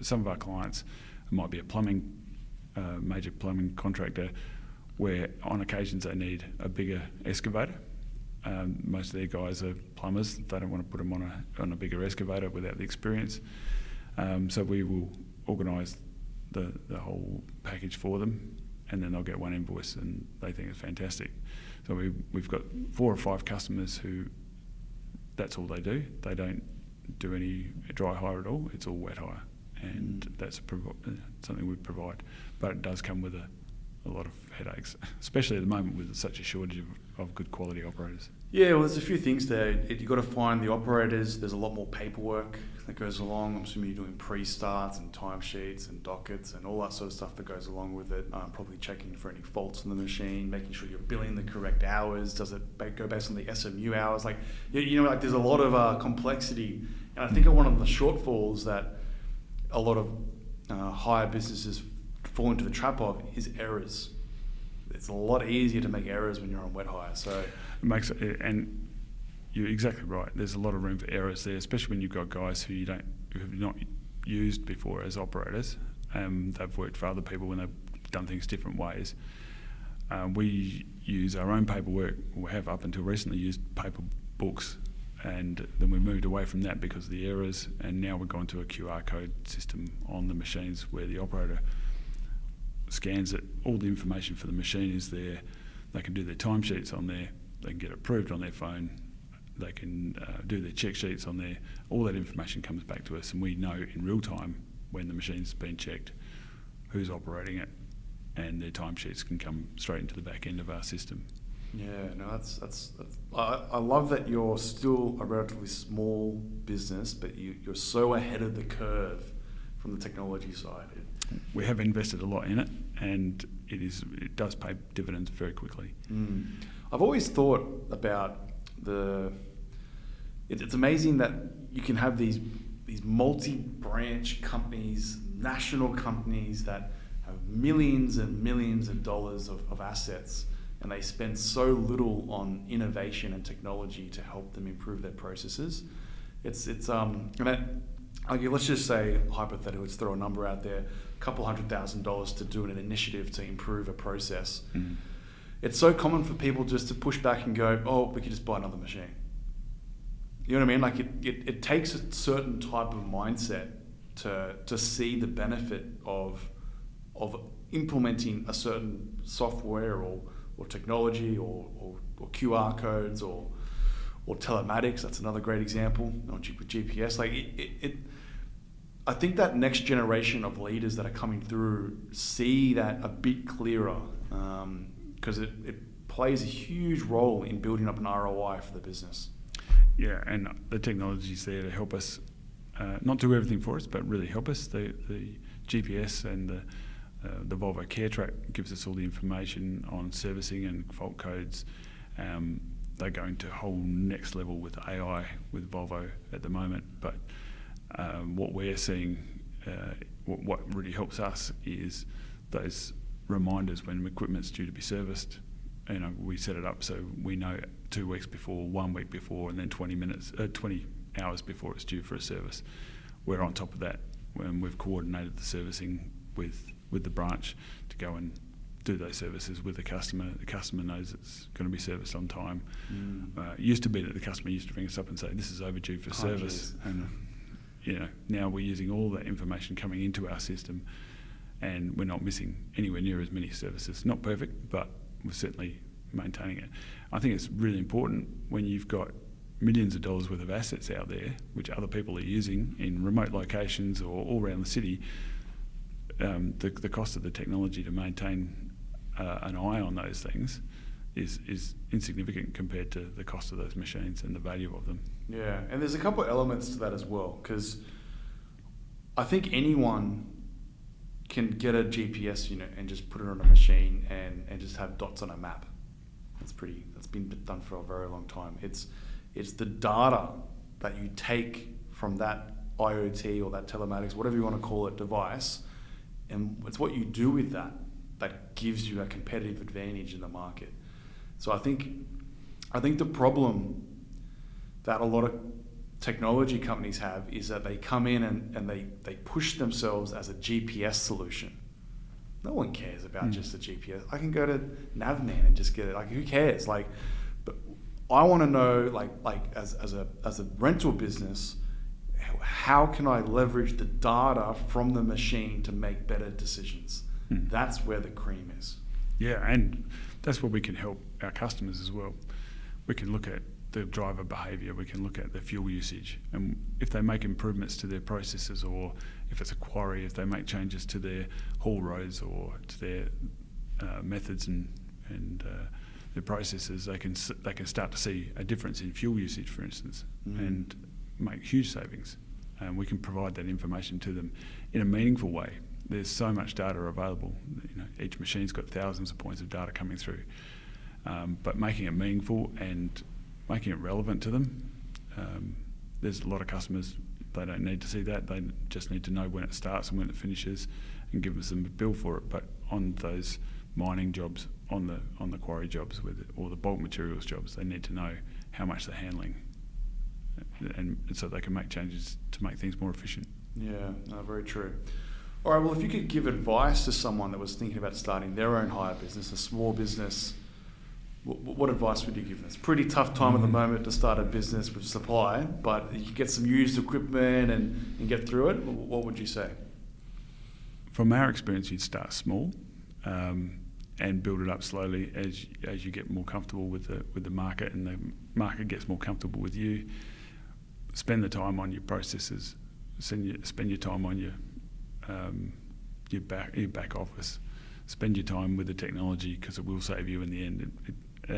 Some of our clients might be a plumbing, uh, major plumbing contractor, where on occasions they need a bigger excavator. Um, most of their guys are plumbers. They don't want to put them on a on a bigger excavator without the experience. Um, so we will organise the the whole package for them, and then they'll get one invoice, and they think it's fantastic. So we, we've got four or five customers who that's all they do. They don't do any dry hire at all. It's all wet hire, and mm. that's prov- something we provide. But it does come with a a lot of headaches, especially at the moment with such a shortage of, of good quality operators. Yeah, well, there's a few things there. You've got to find the operators. There's a lot more paperwork that goes along. I'm assuming you're doing pre-starts and timesheets and dockets and all that sort of stuff that goes along with it. Um, probably checking for any faults in the machine, making sure you're billing the correct hours. Does it go based on the SMU hours? Like, you, you know, like there's a lot of uh, complexity. And I think one of the shortfalls that a lot of uh, hire businesses fall into the trap of is errors. It's a lot easier to make errors when you're on wet hire. So It makes it, and you're exactly right. There's a lot of room for errors there, especially when you've got guys who you don't who have not used before as operators. Um, they've worked for other people when they've done things different ways. Um, we use our own paperwork. We have up until recently used paper books, and then we moved away from that because of the errors. And now we're going to a QR code system on the machines where the operator scans it. All the information for the machine is there. They can do their timesheets on there. They can get approved on their phone. They can uh, do their check sheets on there. All that information comes back to us, and we know in real time when the machine's been checked, who's operating it, and their timesheets can come straight into the back end of our system. Yeah, no, that's that's. that's I, I love that you're still a relatively small business, but you, you're so ahead of the curve from the technology side. It, We have invested a lot in it, and it is it does pay dividends very quickly. mm. I've always thought about the. It, it's amazing that you can have these these multi-branch companies, national companies that have millions and millions of dollars of, of assets and they spend so little on innovation and technology to help them improve their processes. It's it's um and that, okay, let's just say hypothetically, let's throw a number out there, couple hundred thousand dollars to do an initiative to improve a process. Mm. It's so common for people just to push back and go, oh, we could just buy another machine. You know what I mean? Like it, it, it takes a certain type of mindset to to see the benefit of of implementing a certain software or or technology or, or, or QR codes or or telematics. That's another great example. Or G- with GPS, like it, it, it, I think that next generation of leaders that are coming through see that a bit clearer because it, it plays a huge role in building up an ROI for the business. Yeah, and the technology's there to help us uh, not do everything for us, but really help us. The the GPS and the uh, the Volvo CareTrack gives us all the information on servicing and fault codes. Um, they're going to whole next level with AI with Volvo at the moment, but um, what we're seeing, uh, what, what really helps us is those reminders when equipment's due to be serviced. You know, we set it up so we know two weeks before, one week before, and then 20 minutes, uh, 20 hours before it's due for a service. We're on top of that when we've coordinated the servicing with with the branch to go and do those services with the customer. The customer knows it's going to be serviced on time. Mm. Uh, it used to be that the customer used to ring us up and say, "This is overdue for Oh, service," jeez. and you know now we're using all that information coming into our system, and we're not missing anywhere near as many services. Not perfect, but we're certainly maintaining it. I think it's really important when you've got millions of dollars worth of assets out there, which other people are using in remote locations or all around the city. Um, the, the cost of the technology to maintain uh, an eye on those things is is insignificant compared to the cost of those machines and the value of them. Yeah, and there's a couple elements to that as well because I think anyone can get a GPS unit and just put it on a machine and, and just have dots on a map. That's pretty. That's been done for a very long time. It's it's the data that you take from that IoT or that telematics, whatever you want to call it, device, and it's what you do with that that gives you a competitive advantage in the market. So I think I think the problem that a lot of technology companies have is that they come in and, and they, they push themselves as a GPS solution. No one cares about Mm. just the GPS. I can go to Navman and just get it. Like who cares? Like but I want to know like like as, as a as a rental business, how can I leverage the data from the machine to make better decisions? Mm. That's where the cream is. Yeah, and that's where we can help our customers as well. We can look at the driver behaviour, we can look at the fuel usage, and if they make improvements to their processes, or if it's a quarry, if they make changes to their haul roads or to their uh, methods and and uh, the processes, they can they can start to see a difference in fuel usage, for instance, Mhm. and make huge savings. And we can provide that information to them in a meaningful way. There's so much data available. You know, each machine's got thousands of points of data coming through, um, but making it meaningful and making it relevant to them. Um, there's a lot of customers they don't need to see that. They just need to know when it starts and when it finishes, and give us a bill for it. But on those mining jobs, on the on the quarry jobs, with or the bulk materials jobs, they need to know how much they're handling, and, and so they can make changes to make things more efficient. Yeah, no, very true. All right, well, if you could give advice to someone that was thinking about starting their own hire business, a small business, what, what advice would you give them? It's a pretty tough time at the Mm. moment to start a business with supply, but you get some used equipment and, and get through it. What would you say? From our experience, you'd start small. Um, and build it up slowly as as you get more comfortable with the with the market and the market gets more comfortable with you. Spend the time on your processes. Spend your, spend your time on your um, your back your back office. Spend your time with the technology because it will save you in the end. It, it,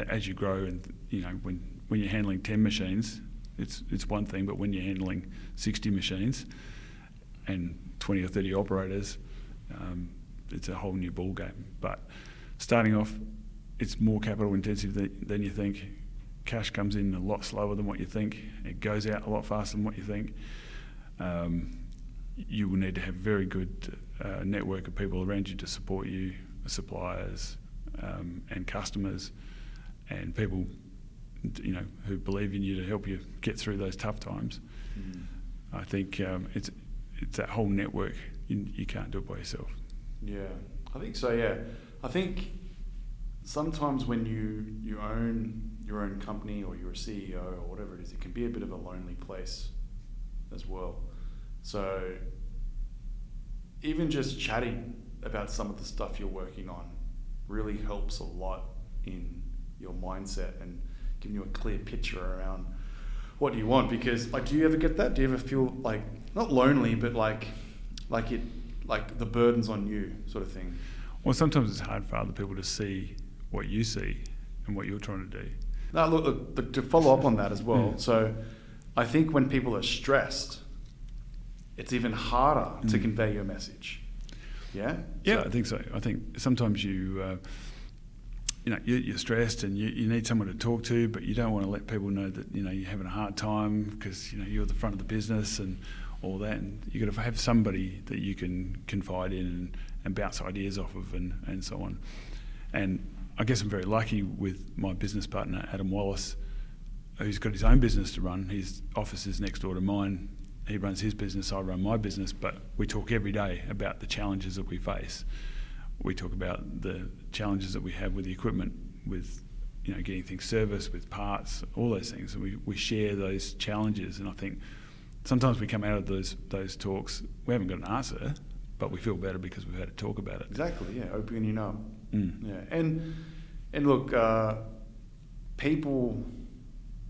as you grow and you know when when you're handling ten machines, it's it's one thing, but when you're handling sixty machines and twenty or thirty operators, um, it's a whole new ball game. But starting off, it's more capital intensive than, than you think. Cash comes in a lot slower than what you think. It goes out a lot faster than what you think. Um, you will need to have very good uh, network of people around you to support you, suppliers um, and customers, and people, you know, who believe in you to help you get through those tough times. I think um, it's it's that whole network. You, you can't do it by yourself. Yeah, I think so. Yeah, I think sometimes when you you own your own company or you're a CEO or whatever it is, it can be a bit of a lonely place as well. So even just chatting about some of the stuff you're working on really helps a lot in your mindset and giving you a clear picture around what do you want because like do you ever get that do you ever feel like not lonely but like like it like the burden's on you sort of thing Well, sometimes it's hard for other people to see what you see and what you're trying to do. now look, look, look to follow up on that as well Mm. so i think when people are stressed it's even harder to Mm. convey your message yeah Yeah, So- I think so. I think sometimes you, uh, you know, you, you're stressed and you, you need someone to talk to, but you don't want to let people know that you know you're having a hard time because you know you're the front of the business and all that. And you've got to have somebody that you can confide in and, and bounce ideas off of and, and so on. And I guess I'm very lucky with my business partner Adam Wallace, who's got his own business to run. His office is next door to mine. He runs his business, I run my business, but we talk every day about the challenges that we face. We talk about the challenges that we have with the equipment, with you know getting things serviced, with parts, all those things, and we, we share those challenges. And I think sometimes we come out of those those talks, we haven't got an answer, but we feel better because we've had to talk about it. exactly yeah opening you up Mm. Yeah, and and look, uh, people,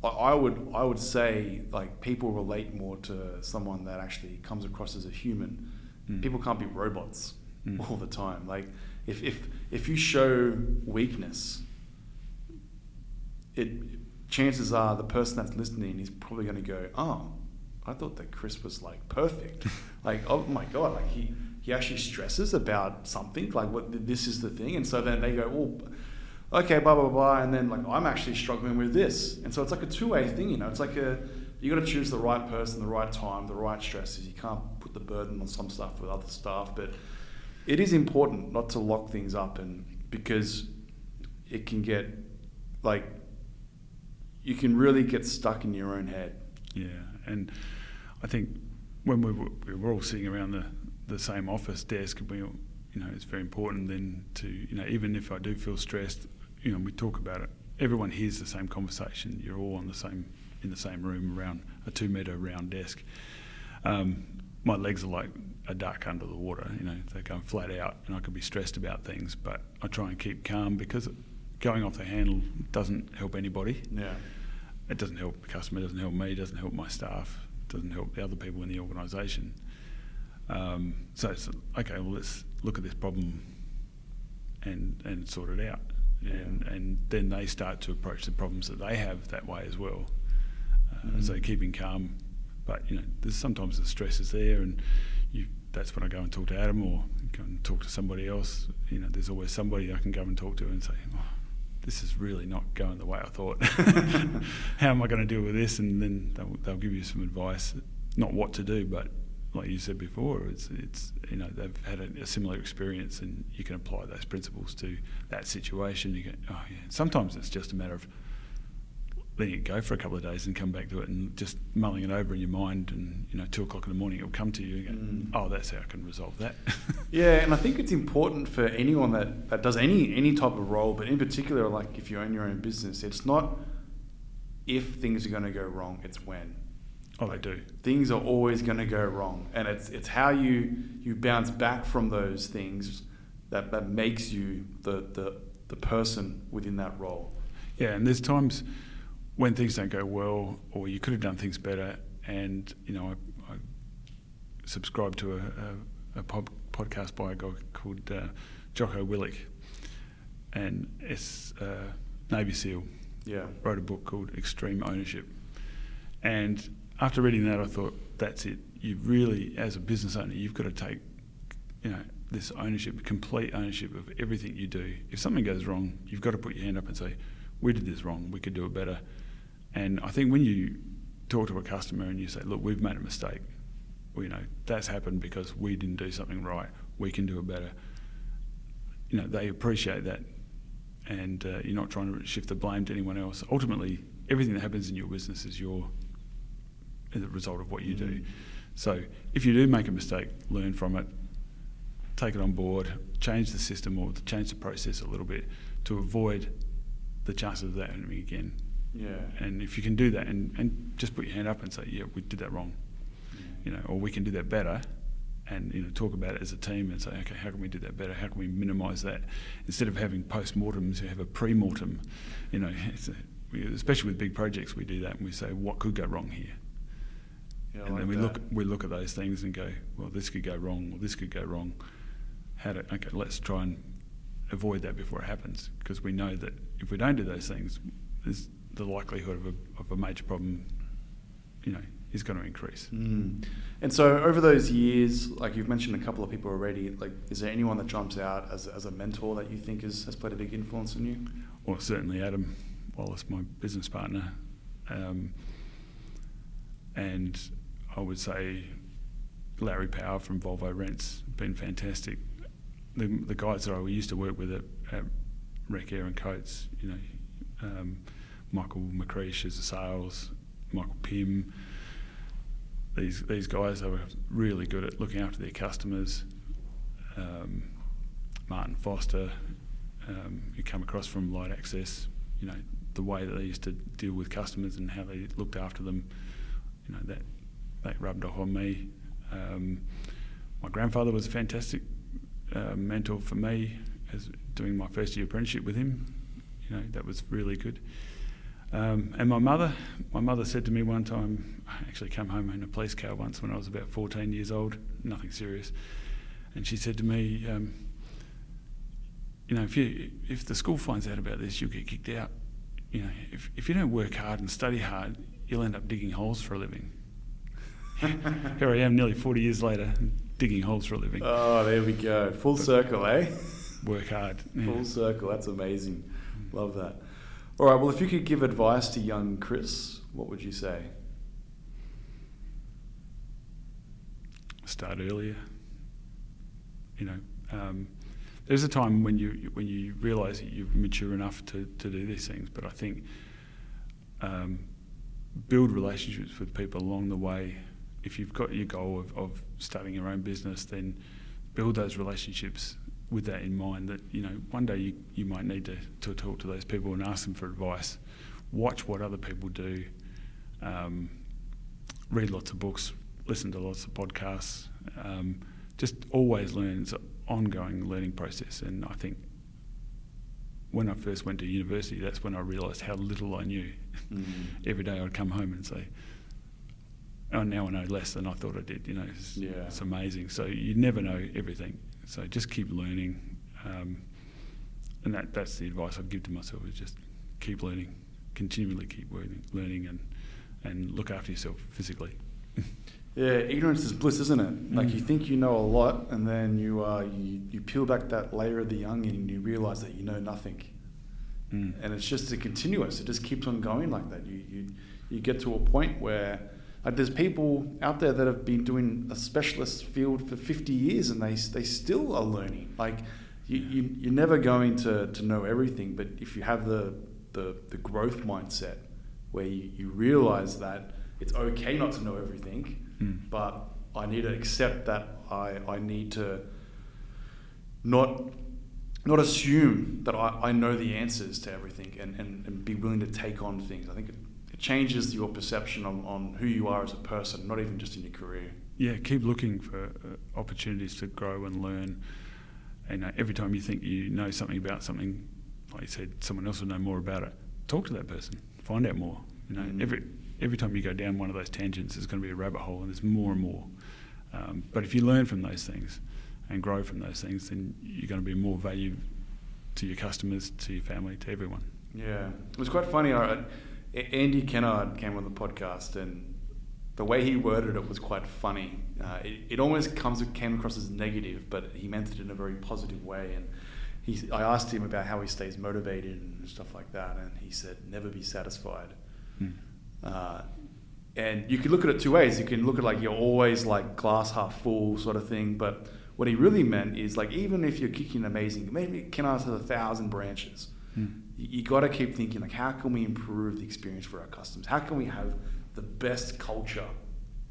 I- I would I would say like people relate more to someone that actually comes across as a human. Mm. People can't be robots Mm. all the time. Like if if if you show weakness, it chances are the person that's listening is probably going to go, oh, I thought that Chris was like perfect. like, oh my God, like he, he actually stresses about something, like what this is the thing. And so then they go, oh, okay, blah, blah, blah. And then like, I'm actually struggling with this. And so it's like a two way thing, you know, it's like a, you got to choose the right person, the right time, the right stresses. You can't put the burden on some stuff with other stuff, but it is important not to lock things up and because it can get like, you can really get stuck in your own head. Yeah, and I think when we were, we were all sitting around the, the same office desk, we, you know, it's very important then to, you know, even if I do feel stressed, you know, we talk about it. Everyone hears the same conversation. You're all on the same in the same room around a two meter round desk. Um, my legs are like a duck under the water. You know, they're going flat out, and I could be stressed about things, but I try and keep calm because going off the handle doesn't help anybody Yeah. it doesn't help the customer, it doesn't help me, it doesn't help my staff, it doesn't help the other people in the organisation. Um, so it's okay. Well, let's look at this problem and and sort it out. And and then they start to approach the problems that they have that way as well. Uh, Mm. So keeping calm, but you know, there's sometimes the stress is there, and. That's when I go and talk to Adam or go and talk to somebody else. You know, there's always somebody I can go and talk to and say, oh, "This is really not going the way I thought. How am I going to deal with this?" And then they'll, they'll give you some advice, not what to do, but like you said before, it's it's you know they've had a, a similar experience, and you can apply those principles to that situation. You oh yeah. Sometimes it's just a matter of letting it go for a couple of days and come back to it and just mulling it over in your mind and you know two o'clock in the morning it'll come to you and go, Mm. oh that's how I can resolve that Yeah, and I think it's important for anyone that, that does any any type of role, but in particular, like if you own your own business, it's not if things are going to go wrong, it's when. oh they do Things are always going to go wrong, and it's it's how you you bounce back from those things that, that makes you the, the the person within that role. yeah and there's times when things don't go well or you could have done things better and you know I, I subscribe to a, a, a pod, podcast by a guy called uh, Jocko Willink and it's uh, Navy SEAL Yeah. wrote a book called Extreme Ownership. And after reading that, I thought, that's it. You really, as a business owner, you've got to take, you know, this ownership, complete ownership of everything you do. If something goes wrong, you've got to put your hand up and say, we did this wrong. We could do it better. And I think when you talk to a customer and you say, look, we've made a mistake. Well, you know, that's happened because we didn't do something right. We can do it better. You know, they appreciate that and uh, you're not trying to shift the blame to anyone else. Ultimately, everything that happens in your business is your is the result of what you do. Mm. So if you do make a mistake, learn from it, take it on board, change the system or change the process a little bit to avoid the chances of that happening again. Yeah. And if you can do that and, and just put your hand up and say, yeah, we did that wrong, you know, or we can do that better and you know talk about it as a team and say, okay, how can we do that better? How can we minimise that? Instead of having post-mortems, you have a pre-mortem. You know, a, we, especially with big projects, we do that and we say, what could go wrong here? Yeah, and like then we that. look we look at those things and go, well, this could go wrong, or this could go wrong. How to okay, let's try and avoid that before it happens because we know that if we don't do those things, there's the likelihood of a, of a major problem, you know, is going to increase. Mm. And so over those years, like you've mentioned a couple of people already, like is there anyone that jumps out as, as a mentor that you think is, has played a big influence on you? Well, certainly Adam Wallace, my business partner, um, and I would say Larry Power from Volvo Rents been fantastic. The, the guys that I used to work with at, at Recair and Coates, you know, um, Michael McCreesh is a sales, Michael Pym. These these guys they were really good at looking after their customers. Um, Martin Foster, um, you come across from Light Access, you know, the way that they used to deal with customers and how they looked after them, you know, that that rubbed off on me. Um, my grandfather was a fantastic uh, mentor for me as doing my first year apprenticeship with him. You know, that was really good. Um, and my mother, my mother said to me one time, I actually came home in a police car once when I was about 14 years old, nothing serious, and she said to me, um, you know, if you if the school finds out about this, you'll get kicked out. You know, if if you don't work hard and study hard, you'll end up digging holes for a living. Here I am, nearly 40 years later, digging holes for a living. Oh, there we go. Full circle, eh? Work hard. yeah. Full circle. That's amazing. Love that. All right. Well, if you could give advice to young Chris, what would you say? start earlier. You know, um, there's a time when you when you realise that you're mature enough to, to do these things, but I think um, build relationships with people along the way. If you've got your goal of, of starting your own business, then build those relationships with that in mind that you know one day you, you might need to, to talk to those people and ask them for advice. Watch what other people do. Um, read lots of books listen to lots of podcasts. Um, just always learn. It's an ongoing learning process. And I think when I first went to university that's when I realised how little I knew. Mm. every day I'd come home and say oh now I know less than I thought I did you know it's, Yeah. it's amazing. So you never know everything so just keep learning um, and that that's the advice I'd give to myself is just keep learning, continually keep learning, learning, and and look after yourself physically. Yeah, ignorance is bliss, isn't it? Like Mm. you think you know a lot, and then you uh, you, you peel back that layer of the onion, and you realize that you know nothing. Mm. And it's just a continuous. It just keeps on going like that. You you you get to a point where like there's people out there that have been doing a specialist field for 50 years, and they they still are learning. Like you, you you're never going to, to know everything, but if you have the the, the growth mindset where you, you realize that it's okay not to know everything, Mm. but I need to accept that I, I need to not not assume that I, I know the answers to everything and, and, and be willing to take on things. I think changes your perception on, on who you are as a person, not even just in your career. Yeah, keep looking for uh, opportunities to grow and learn. And uh, every time you think you know something about something, like you said, someone else will know more about it. Talk to that person, find out more. You know, Mm. every every time you go down one of those tangents, there's going to be a rabbit hole, and there's more and more. Um, but if you learn from those things and grow from those things, then you're going to be more value to your customers, to your family, to everyone. Yeah, it was quite funny. I, Andy Kennard came on the podcast, and the way he worded it was quite funny. Uh, it, it almost comes came across as negative, but he meant it in a very positive way. And he, I asked him about how he stays motivated and stuff like that, and he said, "Never be satisfied." Mm. Uh, and you can look at it two ways. You can look at like you're always like glass half full sort of thing, but what he really meant is like even if you're kicking amazing, maybe Kennard has a thousand branches Mm. You, got to keep thinking like how can we improve the experience for our customers? How can we have the best culture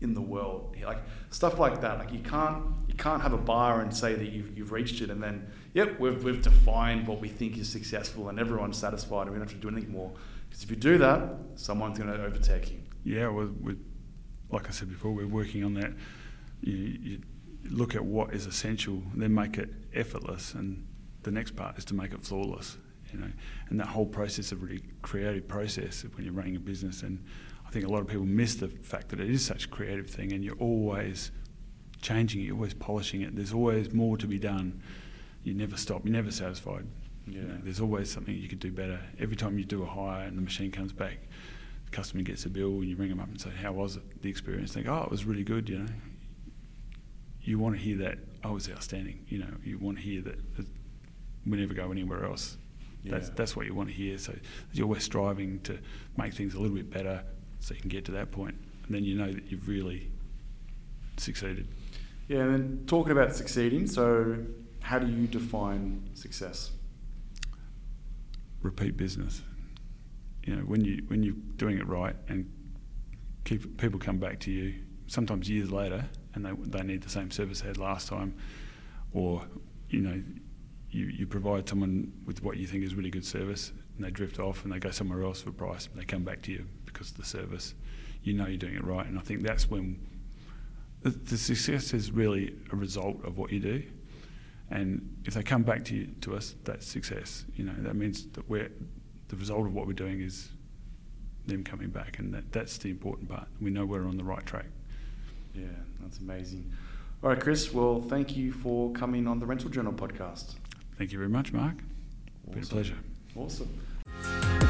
in the world like stuff like that. Like you can't you can't have a bar and say that you've, you've reached it and then yep we've, we've defined what we think is successful and everyone's satisfied and we don't have to do anything more. Because if you do that someone's going to overtake you. Yeah, well, we like I said before, we're working on that. You, you look at what is essential, then make it effortless, and the next part is to make it flawless. You know, and that whole process a really creative process when you're running a business. And I think a lot of people miss the fact that it is such a creative thing, and you're always changing it, you're always polishing it. There's always more to be done. You never stop. You're never satisfied. You know, there's always something you could do better. Every time you do a hire and the machine comes back, the customer gets a bill and you ring them up and say, "How was it? The experience?" They go, "Oh, it was really good." You know, you want to hear that. Oh, it was outstanding. You know, you want to hear that. that we never go anywhere else. That's Yeah. that's what you want to hear. So you're always striving to make things a little bit better, so you can get to that point, and then you know that you've really succeeded. yeah and then talking about succeeding so how do you define success repeat business. You know, when you when you're doing it right and keep people come back to you, sometimes years later, and they they need the same service they had last time, or you know, you you provide someone with what you think is really good service, and they drift off and they go somewhere else for price, and they come back to you because of the service. You know you're doing it right, and I think that's when the, the success is really a result of what you do. And if they come back to you, to us, that's success. You know, that means that we're the result of what we're doing is them coming back, and that, that's the important part. We know we're on the right track. yeah that's amazing all right chris well thank you for coming on the rental journal podcast Thank you very much, Mark. Awesome. Been a pleasure. Awesome.